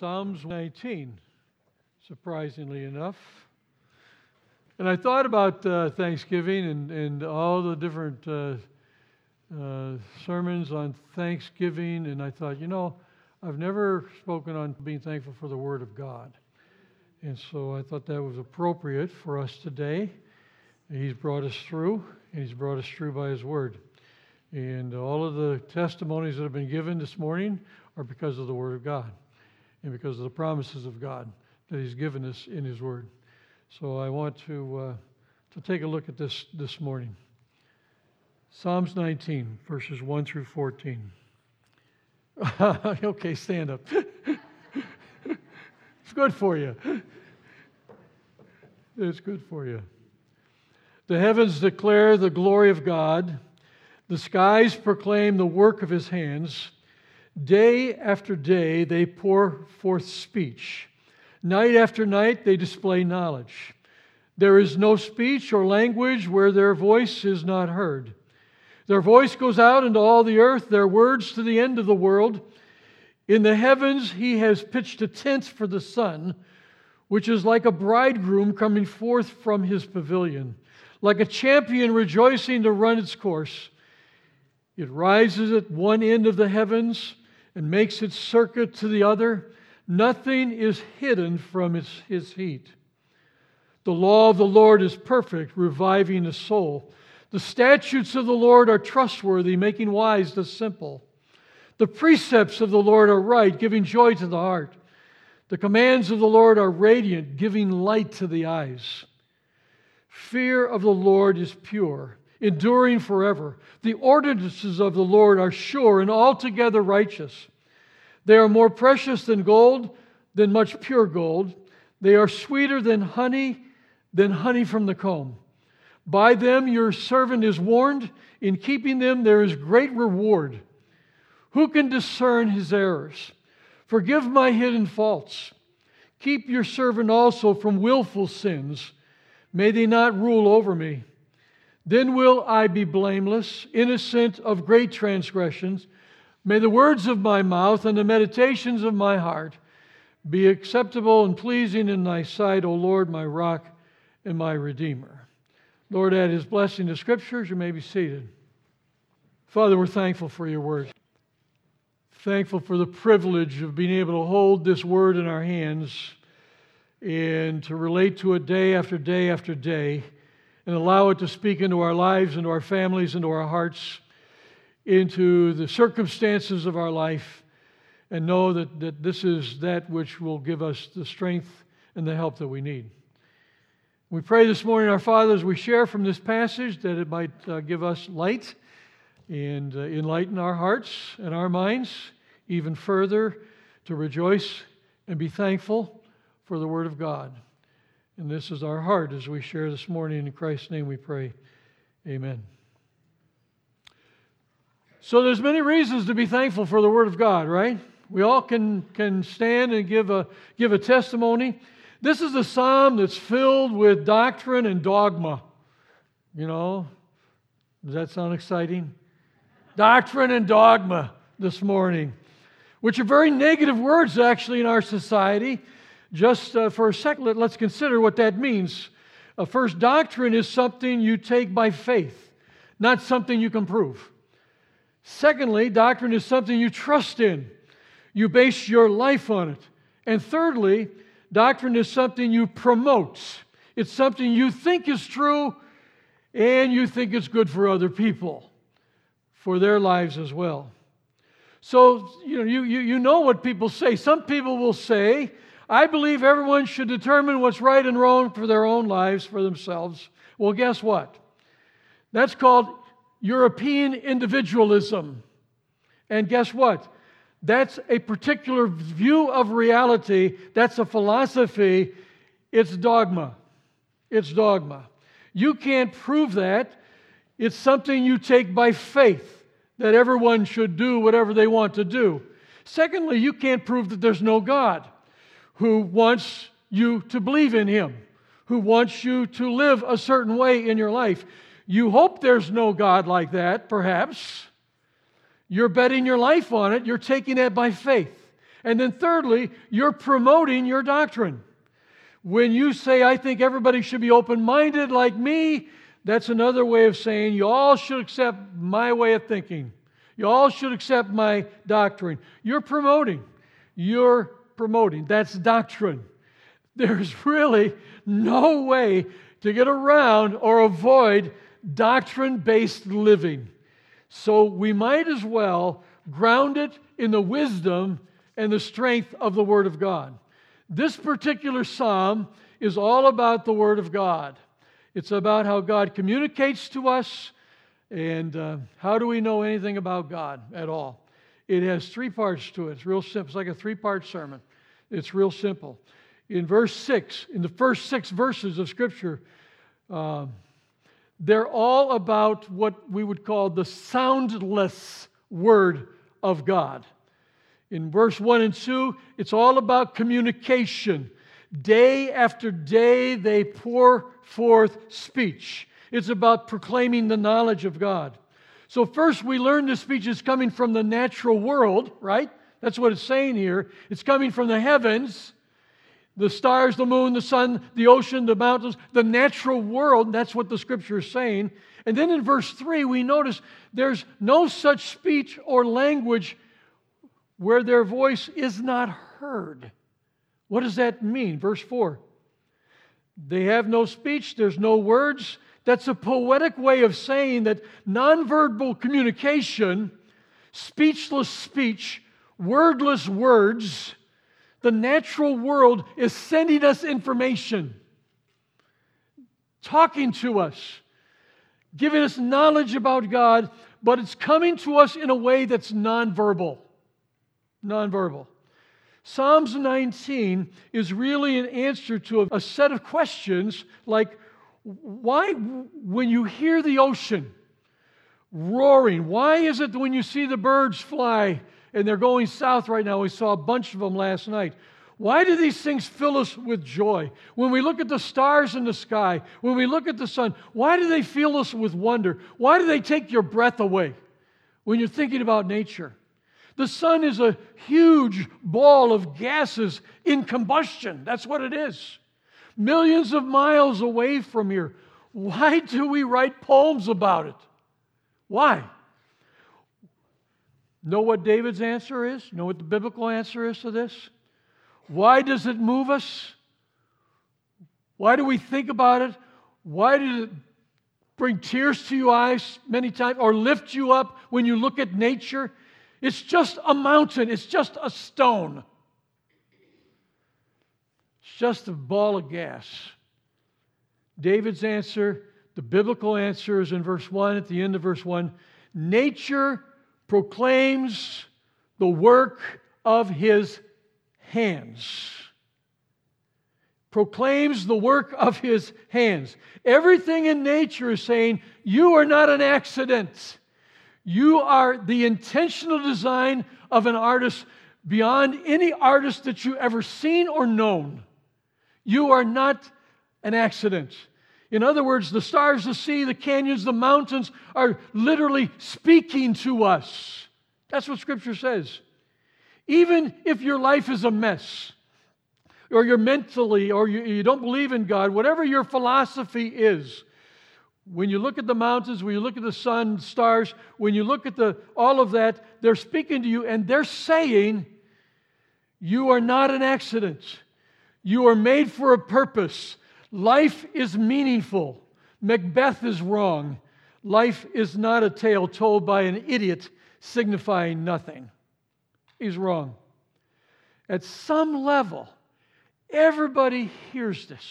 Psalms 19, surprisingly enough. And I thought about uh, Thanksgiving and, and all the different uh, uh, sermons on Thanksgiving, and I thought, you know, I've never spoken on being thankful for the Word of God. And so I thought that was appropriate for us today. He's brought us through, and He's brought us through by His Word. And all of the testimonies that have been given this morning are because of the Word of God and because of the promises of God that He's given us in His Word. So I want to, uh, to take a look at this this morning. Psalms 19, verses 1 through 14. okay, stand up. it's good for you. It's good for you. The heavens declare the glory of God, the skies proclaim the work of his hands. Day after day, they pour forth speech. Night after night, they display knowledge. There is no speech or language where their voice is not heard. Their voice goes out into all the earth, their words to the end of the world. In the heavens, he has pitched a tent for the sun, which is like a bridegroom coming forth from his pavilion, like a champion rejoicing to run its course. It rises at one end of the heavens and makes its circuit to the other. Nothing is hidden from its, his heat. The law of the Lord is perfect, reviving the soul. The statutes of the Lord are trustworthy, making wise the simple. The precepts of the Lord are right, giving joy to the heart. The commands of the Lord are radiant, giving light to the eyes. Fear of the Lord is pure enduring forever. The ordinances of the Lord are sure and altogether righteous. They are more precious than gold, than much pure gold. They are sweeter than honey, than honey from the comb. By them your servant is warned. In keeping them there is great reward. Who can discern his errors? Forgive my hidden faults. Keep your servant also from willful sins. May they not rule over me. Then will I be blameless, innocent of great transgressions. May the words of my mouth and the meditations of my heart be acceptable and pleasing in thy sight, O Lord, my rock and my redeemer. Lord, add his blessing to scriptures. You may be seated. Father, we're thankful for your word. Thankful for the privilege of being able to hold this word in our hands and to relate to it day after day after day and allow it to speak into our lives, into our families, into our hearts, into the circumstances of our life, and know that, that this is that which will give us the strength and the help that we need. We pray this morning, our Father, as we share from this passage, that it might uh, give us light and uh, enlighten our hearts and our minds even further to rejoice and be thankful for the Word of God. And this is our heart as we share this morning. In Christ's name we pray. Amen. So there's many reasons to be thankful for the Word of God, right? We all can, can stand and give a, give a testimony. This is a psalm that's filled with doctrine and dogma. You know, does that sound exciting? doctrine and dogma this morning, which are very negative words actually in our society. Just uh, for a second, let, us consider what that means. Uh, first, doctrine is something you take by faith, not something you can prove. Secondly, doctrine is something you trust in, you base your life on it. And thirdly, doctrine is something you promote, it's something you think is true and you think it's good for other people, for their lives as well. So, you know, you, you, you know what people say. Some people will say, I believe everyone should determine what's right and wrong for their own lives, for themselves. Well, guess what? That's called European individualism. And guess what? That's a particular view of reality. That's a philosophy. It's dogma. It's dogma. You can't prove that. It's something you take by faith that everyone should do whatever they want to do. Secondly, you can't prove that there's no God who wants you to believe in Him, who wants you to live a certain way in your life. You hope there's no God like that, perhaps. You're betting your life on it, you're taking that by faith. And then, thirdly, you're promoting your doctrine. When you say, I think everybody should be open minded like me, that's another way of saying you all should accept my way of thinking. You all should accept my doctrine. You're promoting. You're promoting. That's doctrine. There's really no way to get around or avoid doctrine based living. So we might as well ground it in the wisdom and the strength of the Word of God. This particular psalm is all about the Word of God. It's about how God communicates to us and uh, how do we know anything about God at all. It has three parts to it. It's real simple. It's like a three part sermon. It's real simple. In verse 6, in the first six verses of Scripture, uh, they're all about what we would call the soundless Word of God. In verse 1 and 2, it's all about communication. Day after day, they pour forth speech. It's about proclaiming the knowledge of God. So, first, we learn the speech is coming from the natural world, right? That's what it's saying here. It's coming from the heavens, the stars, the moon, the sun, the ocean, the mountains, the natural world. That's what the scripture is saying. And then in verse 3, we notice there's no such speech or language where their voice is not heard. What does that mean? Verse 4 They have no speech, there's no words. That's a poetic way of saying that nonverbal communication, speechless speech, wordless words, the natural world is sending us information, talking to us, giving us knowledge about God, but it's coming to us in a way that's nonverbal nonverbal. Psalms 19 is really an answer to a set of questions like why, when you hear the ocean roaring, why is it when you see the birds fly and they're going south right now? We saw a bunch of them last night. Why do these things fill us with joy? When we look at the stars in the sky, when we look at the sun, why do they fill us with wonder? Why do they take your breath away when you're thinking about nature? The sun is a huge ball of gases in combustion. That's what it is. Millions of miles away from here. Why do we write poems about it? Why? Know what David's answer is? Know what the biblical answer is to this? Why does it move us? Why do we think about it? Why does it bring tears to your eyes many times or lift you up when you look at nature? It's just a mountain, it's just a stone. Just a ball of gas. David's answer, the biblical answer is in verse 1, at the end of verse 1 Nature proclaims the work of his hands. Proclaims the work of his hands. Everything in nature is saying, You are not an accident. You are the intentional design of an artist beyond any artist that you ever seen or known. You are not an accident. In other words, the stars, the sea, the canyons, the mountains are literally speaking to us. That's what Scripture says. Even if your life is a mess, or you're mentally, or you, you don't believe in God, whatever your philosophy is, when you look at the mountains, when you look at the sun, stars, when you look at the, all of that, they're speaking to you and they're saying, You are not an accident. You are made for a purpose. Life is meaningful. Macbeth is wrong. Life is not a tale told by an idiot signifying nothing. He's wrong. At some level, everybody hears this.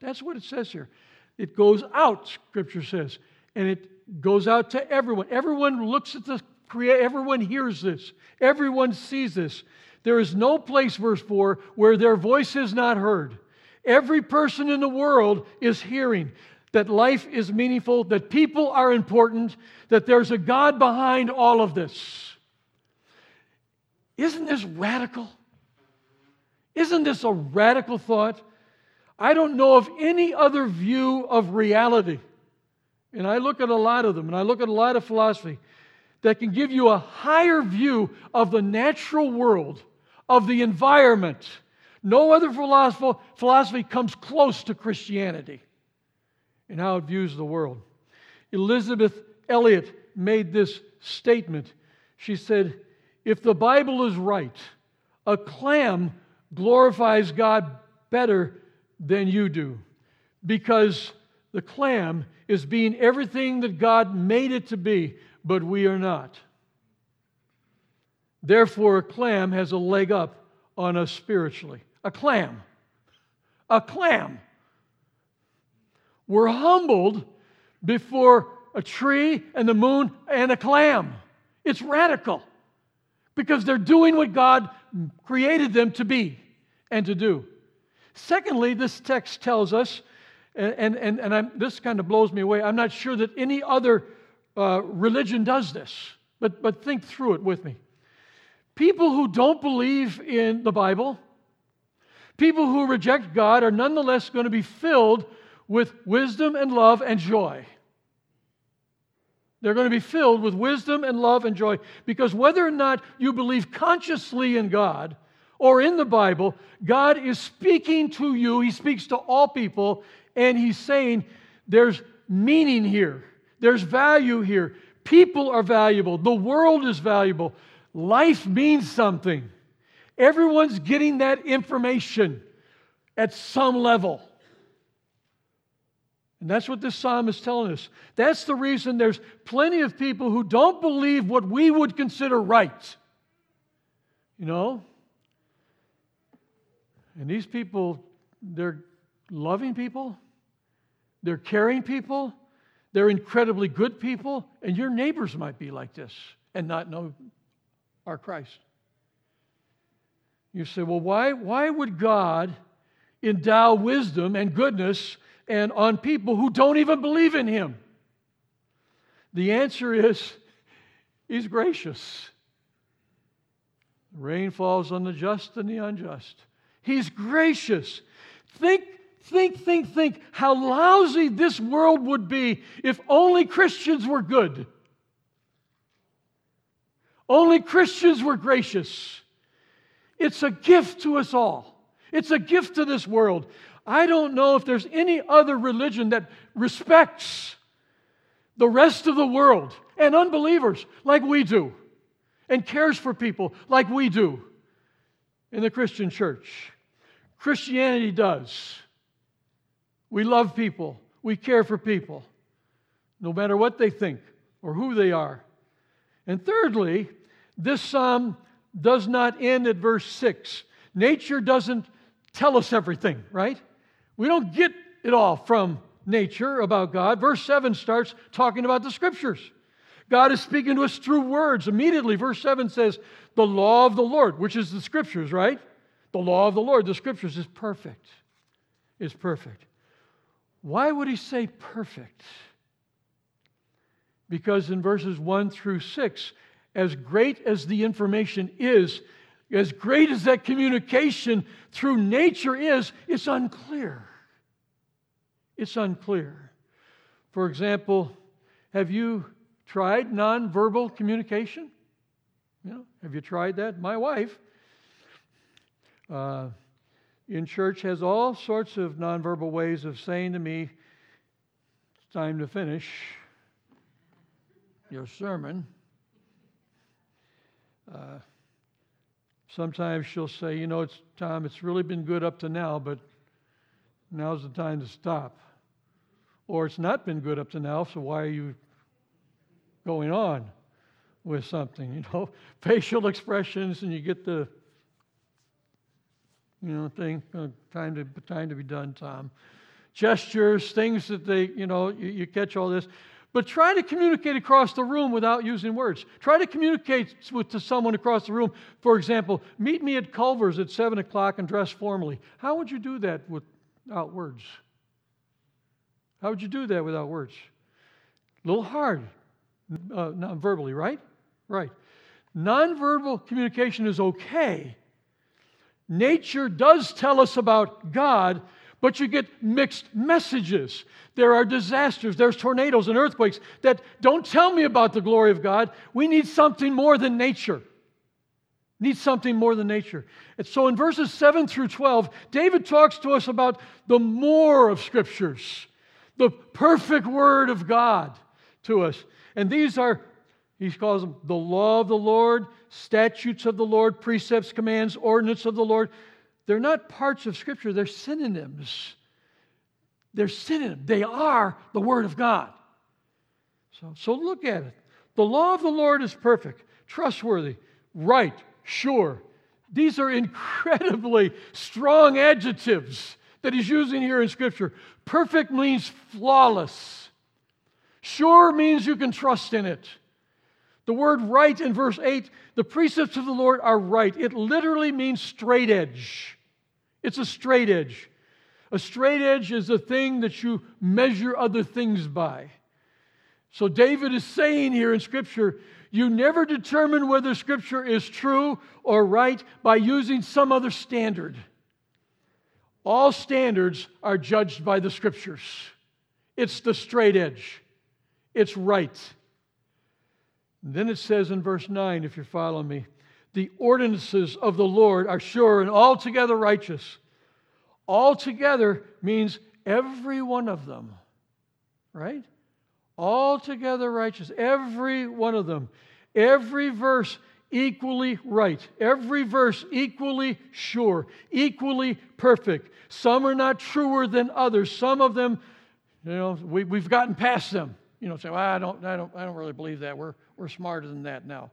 That's what it says here. It goes out, Scripture says, and it goes out to everyone. Everyone looks at the everyone hears this, everyone sees this. There is no place, verse 4, where their voice is not heard. Every person in the world is hearing that life is meaningful, that people are important, that there's a God behind all of this. Isn't this radical? Isn't this a radical thought? I don't know of any other view of reality. And I look at a lot of them, and I look at a lot of philosophy that can give you a higher view of the natural world, of the environment. No other philosophy comes close to Christianity in how it views the world. Elisabeth Elliot made this statement. She said, If the Bible is right, a clam glorifies God better than you do because the clam is being everything that God made it to be, but we are not. Therefore, a clam has a leg up on us spiritually. A clam. A clam. We're humbled before a tree and the moon and a clam. It's radical because they're doing what God created them to be and to do. Secondly, this text tells us, and, and, and I'm, this kind of blows me away, I'm not sure that any other uh, religion does this, but, but think through it with me. People who don't believe in the Bible, people who reject God, are nonetheless going to be filled with wisdom and love and joy. They're going to be filled with wisdom and love and joy because whether or not you believe consciously in God or in the Bible, God is speaking to you. He speaks to all people, and He's saying there's meaning here, there's value here. People are valuable, the world is valuable, life means something. Everyone's getting that information at some level. And that's what this psalm is telling us. That's the reason there's plenty of people who don't believe what we would consider right. You know? And these people, they're loving people, they're caring people, they're incredibly good people, and your neighbors might be like this and not know our Christ. You say, well, why, why would God endow wisdom and goodness and on people who don't even believe in him? The answer is he's gracious. rain falls on the just and the unjust. He's gracious. Think, think, think, think how lousy this world would be if only Christians were good. Only Christians were gracious. It's a gift to us all. It's a gift to this world. I don't know if there's any other religion that respects the rest of the world and unbelievers like we do and cares for people like we do in the Christian church. Christianity does. We love people, we care for people, no matter what they think or who they are. And thirdly, this psalm does not end at verse 6. Nature doesn't tell us everything, right? We don't get it all from nature about God. Verse 7 starts talking about the scriptures. God is speaking to us through words. Immediately, verse 7 says, the law of the Lord, which is the scriptures, right? The law of the Lord, the scriptures, is perfect. Is perfect. Why would he say perfect? Because in verses 1 through 6, as great as the information is, as great as that communication through nature is, it's unclear. It's unclear. For example, have you tried nonverbal communication? You know, have you tried that? My wife uh, in church has all sorts of nonverbal ways of saying to me, It's time to finish your sermon. Uh, Sometimes she'll say, You know, it's Tom, it's really been good up to now, but now's the time to stop. Or it's not been good up to now, so why are you going on with something? You know, facial expressions, and you get the you know thing uh, time to time to be done, Tom. Gestures, things that they you know you, you catch all this. But try to communicate across the room without using words. Try to communicate with, to someone across the room. For example, meet me at Culver's at 7 o'clock and dress formally. How would you do that without words? How would you do that without words? A little hard, uh, not verbally, right? Right. Nonverbal communication is okay. Nature does tell us about God, but you get mixed messages. There are disasters, there's tornadoes and earthquakes that don't tell me about the glory of God. We need something more than nature. Needs something more than nature. And so in verses 7 through 12, David talks to us about the more of scriptures, the perfect word of God to us. And these are, he calls them the law of the Lord, statutes of the Lord, precepts, commands, ordinance of the Lord. They're not parts of scripture, they're synonyms. They're synonyms. They are the word of God. So, so look at it. The law of the Lord is perfect, trustworthy, right, sure. These are incredibly strong adjectives that he's using here in Scripture. Perfect means flawless. Sure means you can trust in it. The word right in verse 8, the precepts of the Lord are right. It literally means straight edge. It's a straight edge. A straight edge is a thing that you measure other things by. So David is saying here in Scripture, you never determine whether Scripture is true or right by using some other standard. All standards are judged by the Scriptures. It's the straight edge, it's right. Then it says in verse 9, if you're following me, the ordinances of the Lord are sure and altogether righteous. Altogether means every one of them, right? Altogether righteous, every one of them. Every verse equally right. Every verse equally sure, equally perfect. Some are not truer than others. Some of them, you know, we, we've gotten past them. You know, say, well, I don't, I don't, I don't really believe that. We're, we're smarter than that now.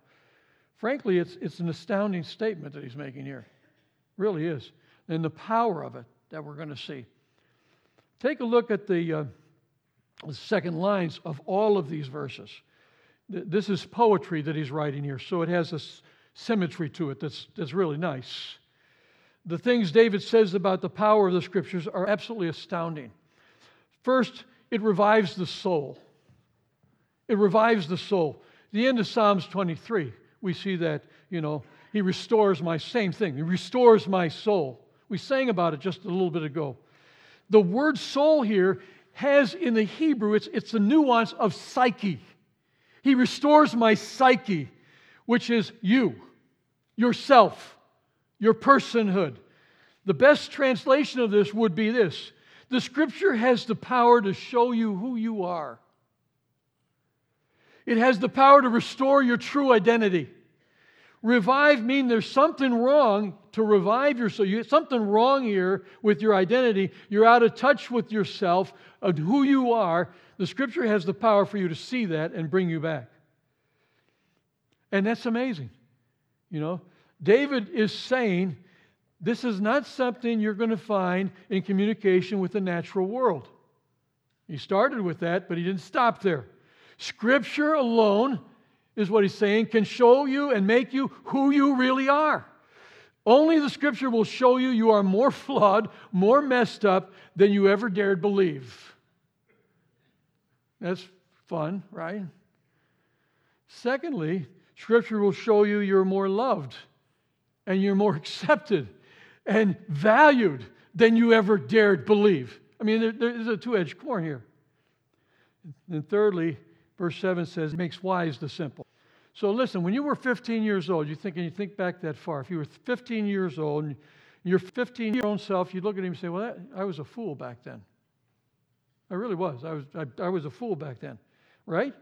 Frankly, it's, it's an astounding statement that he's making here. It really is. And the power of it that we're going to see. Take a look at the, uh, the second lines of all of these verses. This is poetry that he's writing here, so it has a symmetry to it that's, that's really nice. The things David says about the power of the scriptures are absolutely astounding. First, it revives the soul. It revives the soul. The end of Psalms 23, we see that, you know, he restores my same thing. He restores my soul. We sang about it just a little bit ago. The word soul here has in the Hebrew, it's, it's the nuance of psyche. He restores my psyche, which is you, yourself, your personhood. The best translation of this would be this the scripture has the power to show you who you are, it has the power to restore your true identity. Revive mean there's something wrong to revive your soul. You something wrong here with your identity. You're out of touch with yourself of who you are. The scripture has the power for you to see that and bring you back. And that's amazing. You know, David is saying this is not something you're going to find in communication with the natural world. He started with that, but he didn't stop there. Scripture alone is what he's saying, can show you and make you who you really are. Only the scripture will show you you are more flawed, more messed up than you ever dared believe. That's fun, right? Secondly, scripture will show you you're more loved and you're more accepted and valued than you ever dared believe. I mean, there's a two edged coin here. And thirdly, verse 7 says, makes wise the simple. So listen, when you were 15 years old, you think, and you think back that far, if you were 15 years old and your 15 year old self, you'd look at him and say, Well, that, I was a fool back then. I really was. I was, I, I was a fool back then, right?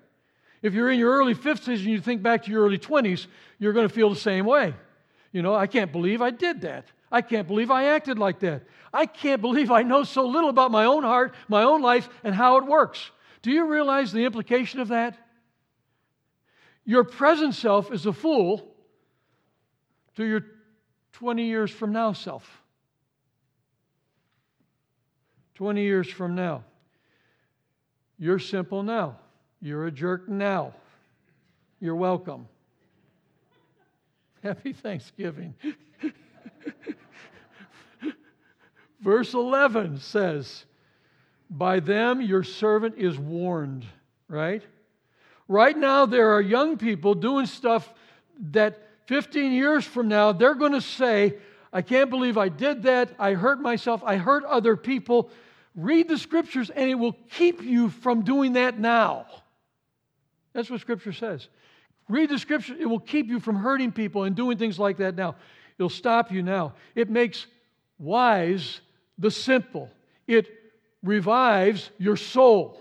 If you're in your early 50s and you think back to your early 20s, you're going to feel the same way. You know, I can't believe I did that. I can't believe I acted like that. I can't believe I know so little about my own heart, my own life, and how it works. Do you realize the implication of that? Your present self is a fool to your 20 years from now self. 20 years from now. You're simple now. You're a jerk now. You're welcome. Happy Thanksgiving. Verse 11 says, By them your servant is warned, right? Right now, there are young people doing stuff that 15 years from now, they're going to say, I can't believe I did that. I hurt myself. I hurt other people. Read the scriptures, and it will keep you from doing that now. That's what scripture says. Read the scripture. It will keep you from hurting people and doing things like that now. It'll stop you now. It makes wise the simple. It revives your soul.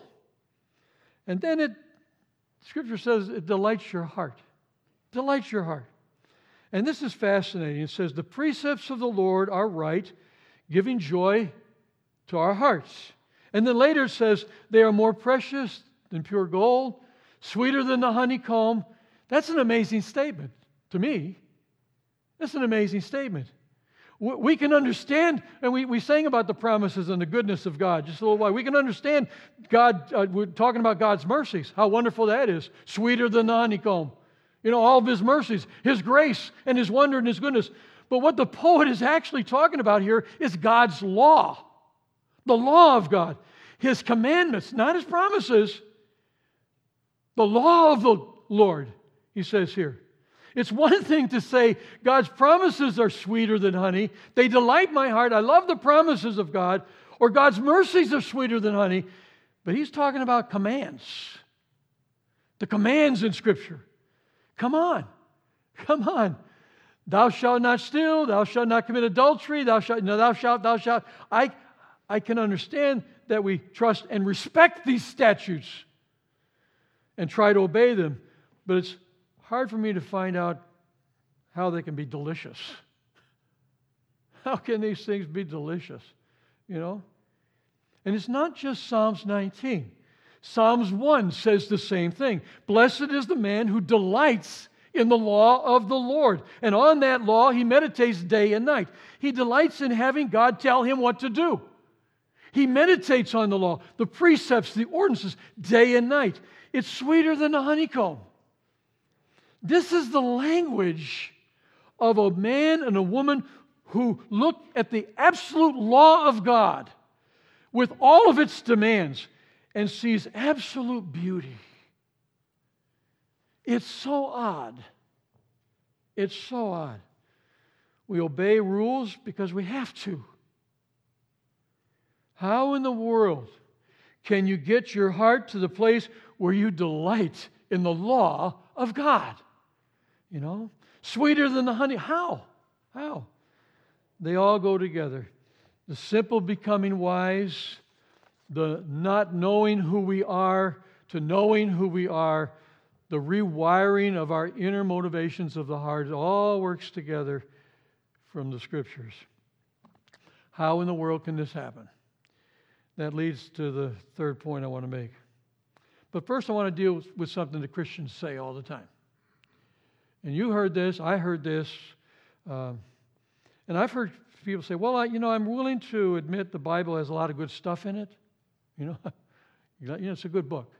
And then it, scripture says, it delights your heart. Delights your heart. And this is fascinating. It says, The precepts of the Lord are right, giving joy to our hearts. And then later it says, They are more precious than pure gold, sweeter than the honeycomb. That's an amazing statement to me. That's an amazing statement. We can understand, and we, we sang about the promises and the goodness of God just a little while. We can understand God, uh, we're talking about God's mercies, how wonderful that is, sweeter than the honeycomb. You know, all of His mercies, His grace, and His wonder and His goodness. But what the poet is actually talking about here is God's law, the law of God, His commandments, not His promises, the law of the Lord, he says here. It's one thing to say, God's promises are sweeter than honey. They delight my heart. I love the promises of God. Or God's mercies are sweeter than honey. But he's talking about commands. The commands in Scripture. Come on. Come on. Thou shalt not steal. Thou shalt not commit adultery. Thou shalt, no, thou shalt, thou shalt. I, I can understand that we trust and respect these statutes and try to obey them. But it's hard for me to find out how they can be delicious. How can these things be delicious? You know? And it's not just Psalms 19. Psalms 1 says the same thing. Blessed is the man who delights in the law of the Lord. And on that law, he meditates day and night. He delights in having God tell him what to do. He meditates on the law, the precepts, the ordinances, day and night. It's sweeter than the honeycomb. This is the language of a man and a woman who look at the absolute law of God with all of its demands and sees absolute beauty. It's so odd. It's so odd. We obey rules because we have to. How in the world can you get your heart to the place where you delight in the law of God? You know, sweeter than the honey. How? How? They all go together. The simple becoming wise, the not knowing who we are to knowing who we are, the rewiring of our inner motivations of the heart, it all works together from the scriptures. How in the world can this happen? That leads to the third point I want to make. But first, I want to deal with something that Christians say all the time. And you heard this, I heard this. Um, and I've heard people say, well, I, you know, I'm willing to admit the Bible has a lot of good stuff in it. You know, you know, it's a good book.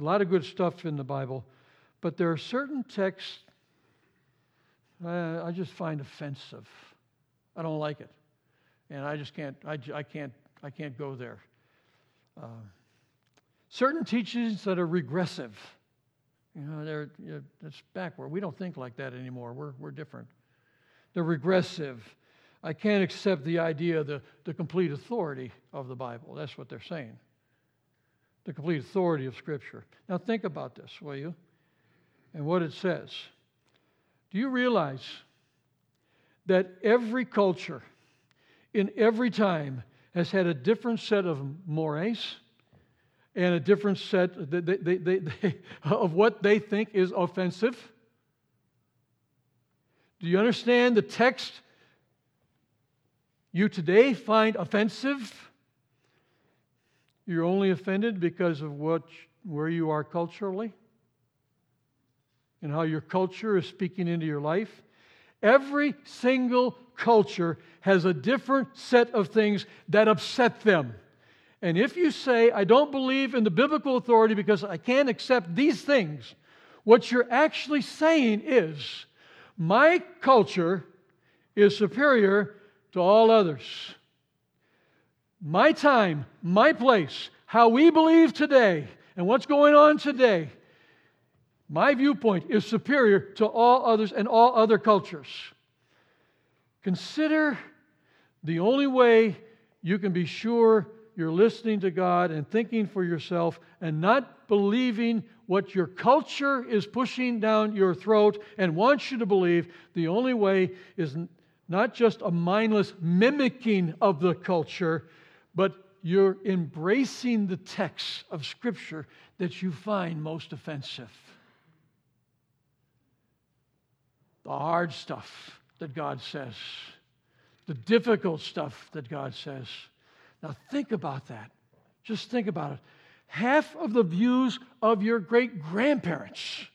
A lot of good stuff in the Bible. But there are certain texts uh, I just find offensive. I don't like it. And I just can't, I, I can't, I can't go there. Uh, certain teachings that are regressive. You know, they're, it's backward. We don't think like that anymore. We're, we're different. They're regressive. I can't accept the idea the, the complete authority of the Bible. That's what they're saying. The complete authority of Scripture. Now, think about this, will you? And what it says. Do you realize that every culture in every time has had a different set of mores? And a different set they, they, they, of what they think is offensive? Do you understand the text you today find offensive? You're only offended because of what, where you are culturally and how your culture is speaking into your life. Every single culture has a different set of things that upset them. And if you say, I don't believe in the biblical authority because I can't accept these things, what you're actually saying is, my culture is superior to all others. My time, my place, how we believe today, and what's going on today, my viewpoint is superior to all others and all other cultures. Consider the only way you can be sure you're listening to God and thinking for yourself and not believing what your culture is pushing down your throat and wants you to believe, the only way is not just a mindless mimicking of the culture, but you're embracing the texts of Scripture that you find most offensive. The hard stuff that God says, the difficult stuff that God says. Now, think about that. Just think about it. Half of the views of your great grandparents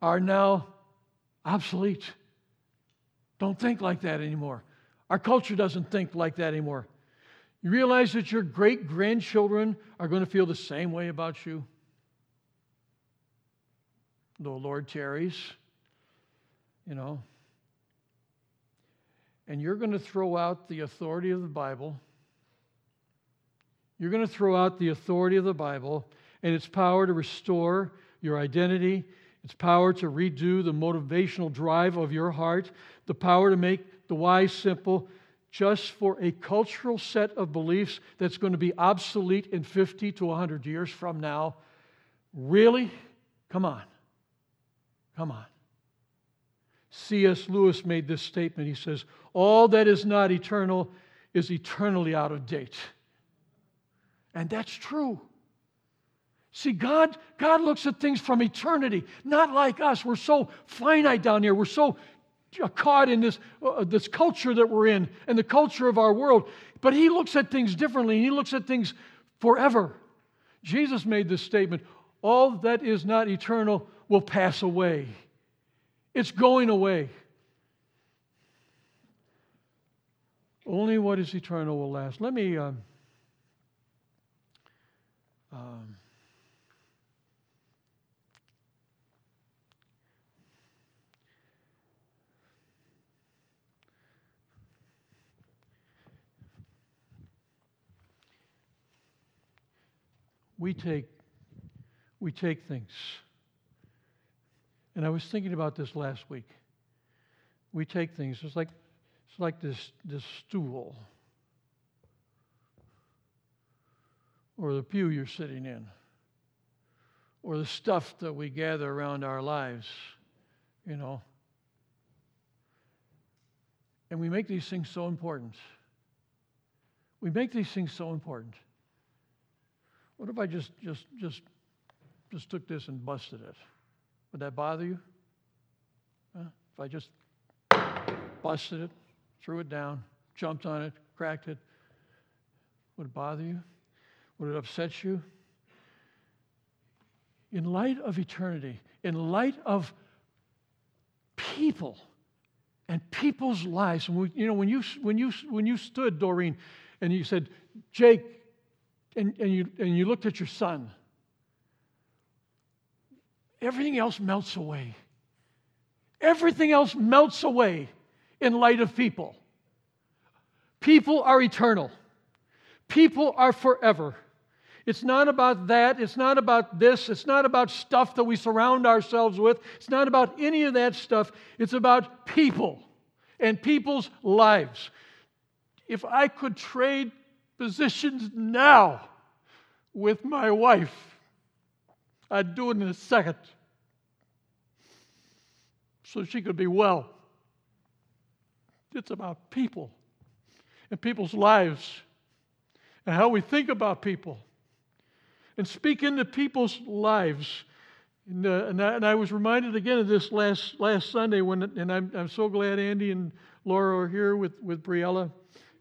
are now obsolete. Don't think like that anymore. Our culture doesn't think like that anymore. You realize that your great grandchildren are going to feel the same way about you? The Lord tarries, you know. And you're going to throw out the authority of the Bible. You're going to throw out the authority of the Bible and its power to restore your identity, its power to redo the motivational drive of your heart, the power to make the wise simple, just for a cultural set of beliefs that's going to be obsolete in 50 to 100 years from now. Really? Come on. Come on. C.S. Lewis made this statement. He says, All that is not eternal is eternally out of date. And that's true. See, God, God looks at things from eternity, not like us. We're so finite down here. We're so caught in this, uh, this culture that we're in and the culture of our world. But he looks at things differently. and He looks at things forever. Jesus made this statement all that is not eternal will pass away, it's going away. Only what is eternal will last. Let me. Um, um, we take, we take things. And I was thinking about this last week. We take things, it's like, it's like this, this stool or the pew you're sitting in or the stuff that we gather around our lives, you know. And we make these things so important. We make these things so important. What if I just just just just took this and busted it? Would that bother you? Huh? If I just busted it, threw it down, jumped on it, cracked it, would it bother you? Would it upset you? In light of eternity, in light of people and people's lives, we, you know, when you when you when you stood, Doreen, and you said, Jake, and, and, you, and you looked at your son, everything else melts away. Everything else melts away in light of people. People are eternal, people are forever. It's not about that. It's not about this. It's not about stuff that we surround ourselves with. It's not about any of that stuff. It's about people and people's lives. If I could trade positions now with my wife. I'd do it in a second so she could be well. It's about people and people's lives and how we think about people and speak into people's lives. And, uh, and, I, and, I, was reminded again of this last, last Sunday when, and I'm, I'm so glad Andy and Laura are here with, with Briella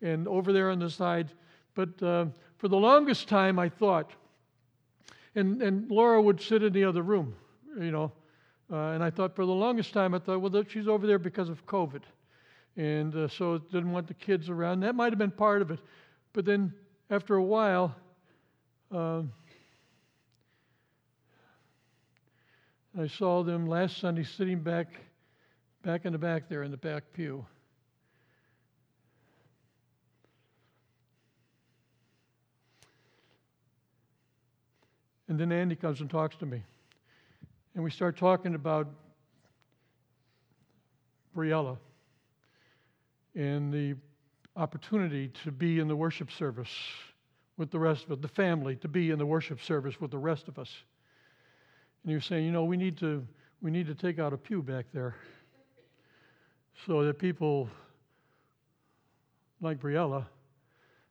and over there on the side. But uh, for the longest time, I thought, and, and Laura would sit in the other room, you know, uh, and I thought for the longest time, I thought, well, she's over there because of COVID. And uh, so didn't want the kids around. That might have been part of it. But then after a while, um, I saw them last Sunday sitting back, back in the back there in the back pew. And then Andy comes and talks to me. And we start talking about Briella and the opportunity to be in the worship service with the rest of the family to be in the worship service with the rest of us. And you're saying, you know, we need to we need to take out a pew back there so that people like Briella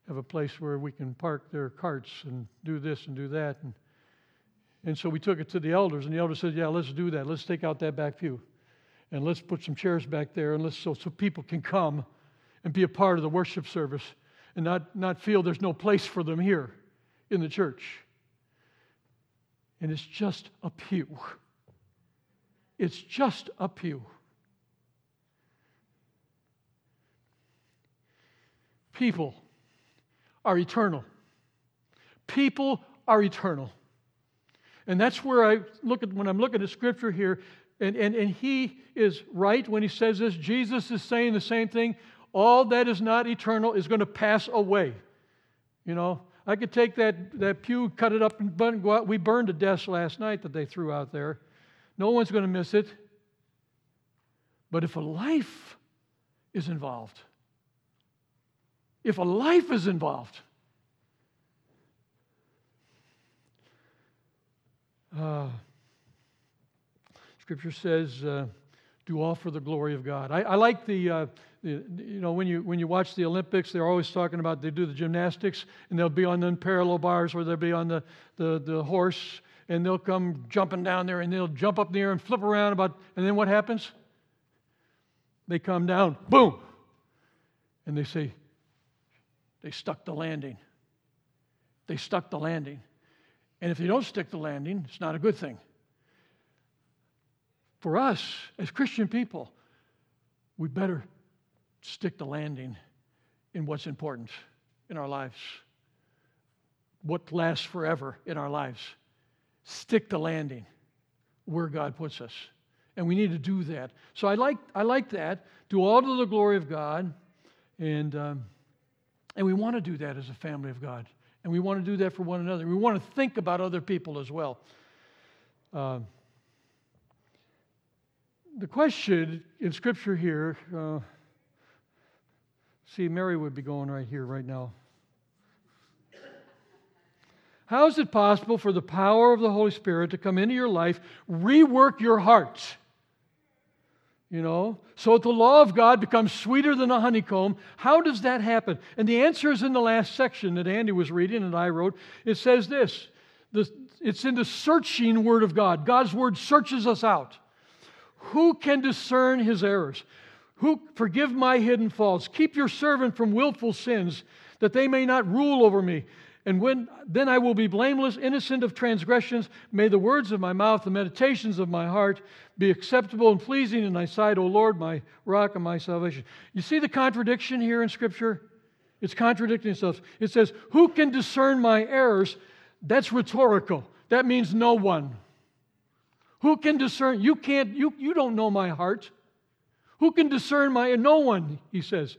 have a place where we can park their carts and do this and do that. And, and so we took it to the elders, and the elders said, Yeah, let's do that. Let's take out that back pew. And let's put some chairs back there, and let's so, so people can come and be a part of the worship service and not, not feel there's no place for them here in the church. And it's just a pew. It's just a pew. People are eternal. People are eternal. And that's where I look at when I'm looking at scripture here, and, and, and he is right when he says this. Jesus is saying the same thing. All that is not eternal is going to pass away. You know, I could take that, that pew, cut it up, and burn, go out. We burned a desk last night that they threw out there. No one's going to miss it. But if a life is involved, if a life is involved, uh, Scripture says, uh, "Do all for the glory of God." I, I like the, uh, the, you know, when you when you watch the Olympics, they're always talking about they do the gymnastics, and they'll be on the parallel bars, or they'll be on the the, the horse, and they'll come jumping down there, and they'll jump up in the air and flip around about, and then what happens? They come down, boom, and they say, they stuck the landing. They stuck the landing. And if they don't stick the landing, it's not a good thing. For us, as Christian people, we better stick the landing in what's important in our lives, what lasts forever in our lives. Stick the landing where God puts us. And we need to do that. So I like, I like that. Do all to the glory of God. And. Um, and we want to do that as a family of God. And we want to do that for one another. We want to think about other people as well. Uh, the question in Scripture here uh, see, Mary would be going right here, right now. How is it possible for the power of the Holy Spirit to come into your life, rework your heart? You know? So that the law of God becomes sweeter than a honeycomb. How does that happen? And the answer is in the last section that Andy was reading and I wrote. It says this the, it's in the searching word of God. God's word searches us out. Who can discern his errors? Who forgive my hidden faults? Keep your servant from willful sins, that they may not rule over me. And when then I will be blameless, innocent of transgressions. May the words of my mouth, the meditations of my heart be acceptable and pleasing in thy sight, O Lord, my rock and my salvation. You see the contradiction here in Scripture? It's contradicting itself. It says, Who can discern my errors? That's rhetorical. That means no one. Who can discern? You can't, you, you don't know my heart. Who can discern my no one, he says.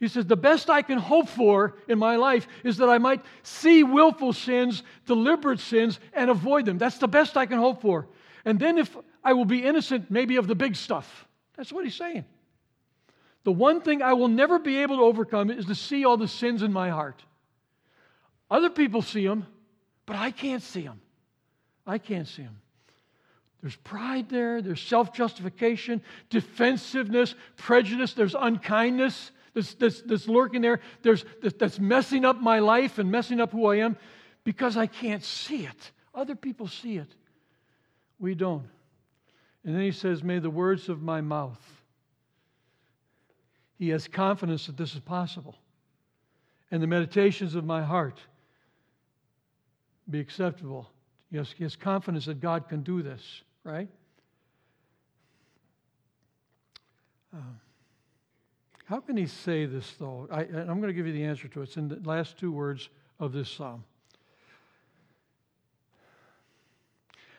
He says, The best I can hope for in my life is that I might see willful sins, deliberate sins, and avoid them. That's the best I can hope for. And then if I will be innocent, maybe of the big stuff. That's what he's saying. The one thing I will never be able to overcome is to see all the sins in my heart. Other people see them, but I can't see them. I can't see them. There's pride there, there's self justification, defensiveness, prejudice, there's unkindness, that's, that's, that's lurking there, there's, that's messing up my life and messing up who I am because I can't see it. Other people see it. We don't. And then he says, May the words of my mouth. He has confidence that this is possible. And the meditations of my heart be acceptable. Yes, he has confidence that God can do this, right? Um, how can he say this, though? I, am going to give you the answer to it. It's in the last two words of this psalm.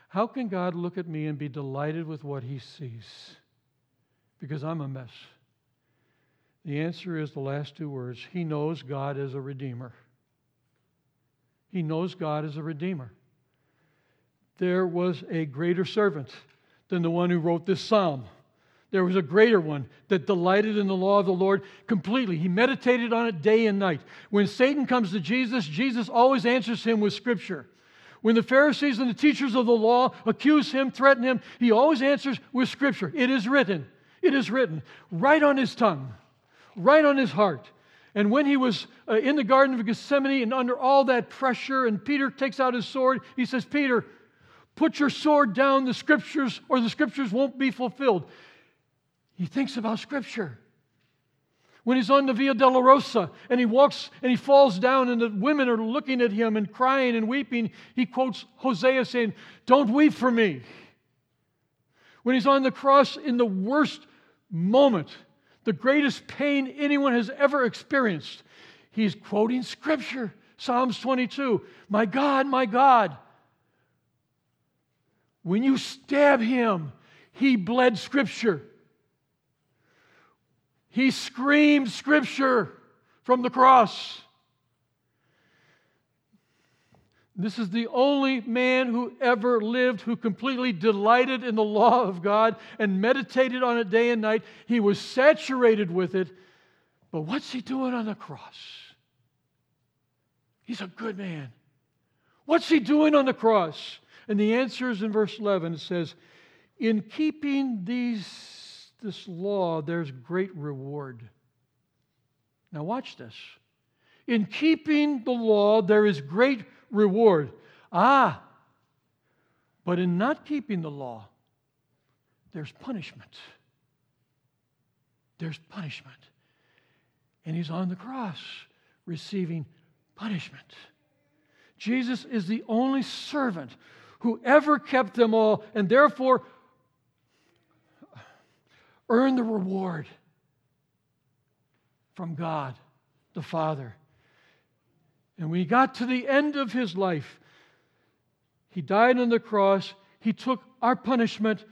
How can God look at me and be delighted with what he sees? Because I'm a mess. The answer is the last two words He knows God as a redeemer. He knows God as a redeemer. There was a greater servant than the one who wrote this psalm. There was a greater one that delighted in the law of the Lord completely. He meditated on it day and night. When Satan comes to Jesus, Jesus always answers him with Scripture. When the Pharisees and the teachers of the law accuse him, threaten him, he always answers with Scripture. It is written. It is written. Right on his tongue, right on his heart. And when he was uh, in the Garden of Gethsemane and under all that pressure, and Peter takes out his sword, he says, Peter, put your sword down, the scriptures, or the scriptures won't be fulfilled. He thinks about Scripture. When he's on the Via Dolorosa and he walks and he falls down and the women are looking at him and crying and weeping, he quotes Hosea saying, Don't weep for me. When he's on the cross in the worst moment, the greatest pain anyone has ever experienced, he's quoting Scripture. Psalms 22 My God, my God, when you stab him, he bled Scripture. He screamed scripture from the cross. This is the only man who ever lived who completely delighted in the law of God and meditated on it day and night. He was saturated with it. But what's he doing on the cross? He's a good man. What's he doing on the cross? And the answer is in verse 11. It says, In keeping these this law, there's great reward. Now, watch this. In keeping the law, there is great reward. Ah, but in not keeping the law, there's punishment. There's punishment. And he's on the cross receiving punishment. Jesus is the only servant who ever kept them all, and therefore earn the reward from God the Father. And when he got to the end of his life, he died on the cross. He took our punishment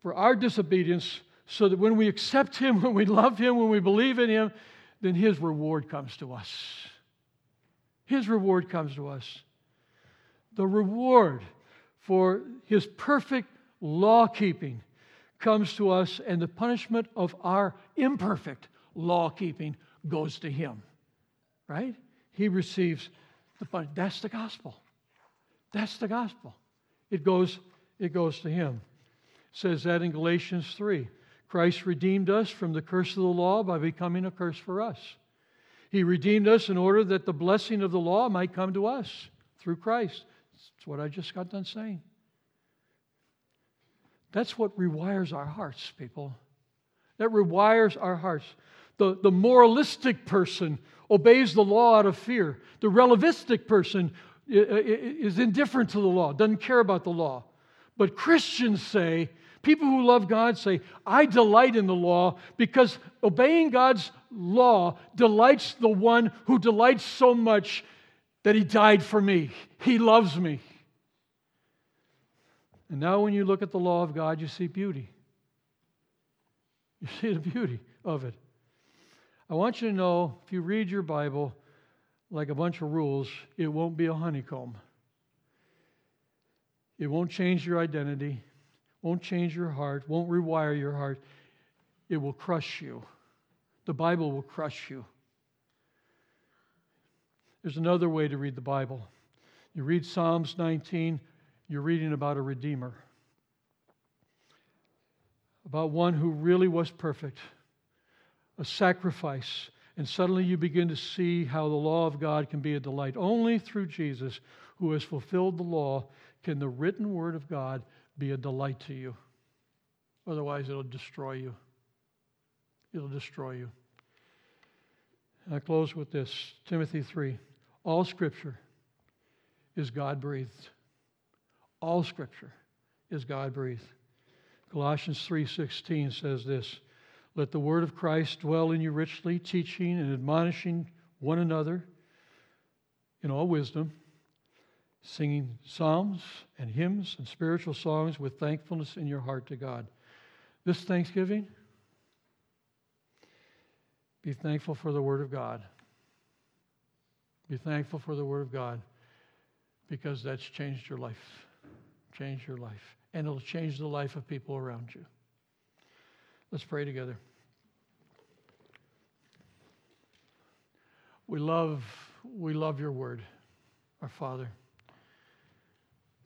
for our disobedience so that when we accept him, when we love him, when we believe in him, then his reward comes to us. His reward comes to us. The reward for his perfect law keeping comes to us, and the punishment of our imperfect law keeping goes to him. Right? He receives the punishment. That's the gospel. That's the gospel. It goes, it goes to him. It says that in Galatians 3. Christ redeemed us from the curse of the law by becoming a curse for us. He redeemed us in order that the blessing of the law might come to us through Christ. That's what I just got done saying. That's what rewires our hearts, people. That rewires our hearts. The, the moralistic person obeys the law out of fear. The relativistic person is indifferent to the law, doesn't care about the law. But Christians say, people who love God say, I delight in the law because obeying God's law delights the one who delights so much that he died for me. He loves me. And now, when you look at the law of God, you see beauty. You see the beauty of it. I want you to know if you read your Bible like a bunch of rules, it won't be a honeycomb. It won't change your identity, won't change your heart, won't rewire your heart. It will crush you. The Bible will crush you. There's another way to read the Bible. You read Psalms 19, you're reading about a Redeemer, about one who really was perfect, a sacrifice. And suddenly you begin to see how the law of God can be a delight. Only through Jesus, who has fulfilled the law, can the written word of God be a delight to you. Otherwise, it'll destroy you. It'll destroy you. And I close with this Timothy 3. All scripture is God breathed all scripture is God breathed. Colossians 3:16 says this, "Let the word of Christ dwell in you richly, teaching and admonishing one another in all wisdom, singing psalms and hymns and spiritual songs with thankfulness in your heart to God." This Thanksgiving, be thankful for the word of God. Be thankful for the word of God because that's changed your life Changed your life, and it'll change the life of people around you. Let's pray together. We love, we love your word, our Father.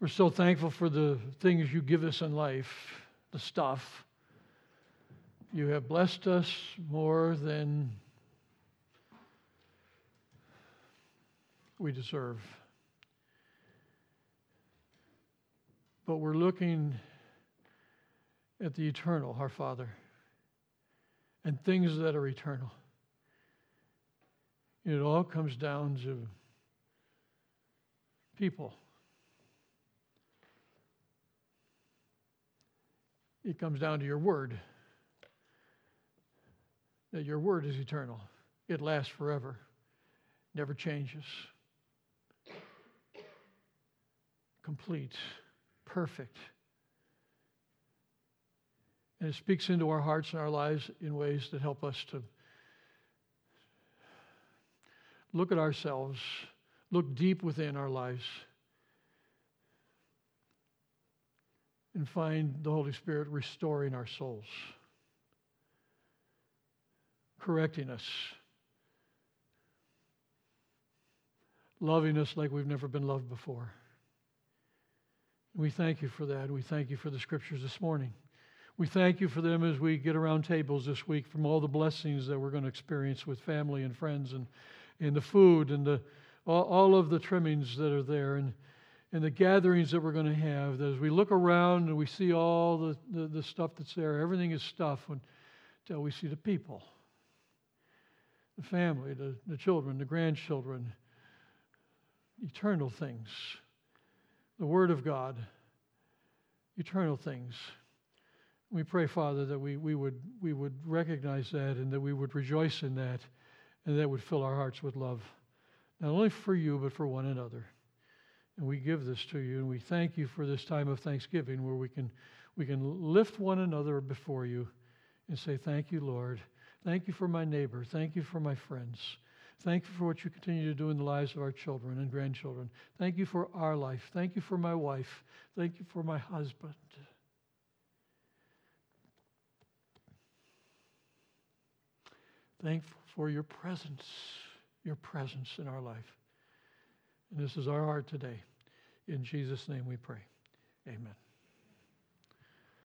We're so thankful for the things you give us in life, the stuff. You have blessed us more than we deserve. But we're looking at the eternal, our Father, and things that are eternal. It all comes down to people. It comes down to your word. That your word is eternal. It lasts forever, never changes. Complete, perfect. And it speaks into our hearts and our lives in ways that help us to look at ourselves, look deep within our lives, and find the Holy Spirit restoring our souls, correcting us, loving us like we've never been loved before. We thank you for that. We thank you for the scriptures this morning. We thank you for them as we get around tables this week from all the blessings that we're going to experience with family and friends and and the food and the, all, all of the trimmings that are there and, and the gatherings that we're going to have. As we look around and we see all the, the, the stuff that's there, everything is stuff until we see the people, the family, the, the children, the grandchildren, eternal things, the Word of God, eternal things. We pray, Father, that we, we, would, we would recognize that and that we would rejoice in that and that would fill our hearts with love, not only for you, but for one another. And we give this to you, and we thank you for this time of thanksgiving where we can, we can lift one another before you and say, Thank you, Lord. Thank you for my neighbor. Thank you for my friends. Thank you for what you continue to do in the lives of our children and grandchildren. Thank you for our life. Thank you for my wife. Thank you for my husband. Thankful for your presence, your presence in our life. And this is our heart today. In Jesus' name we pray. Amen.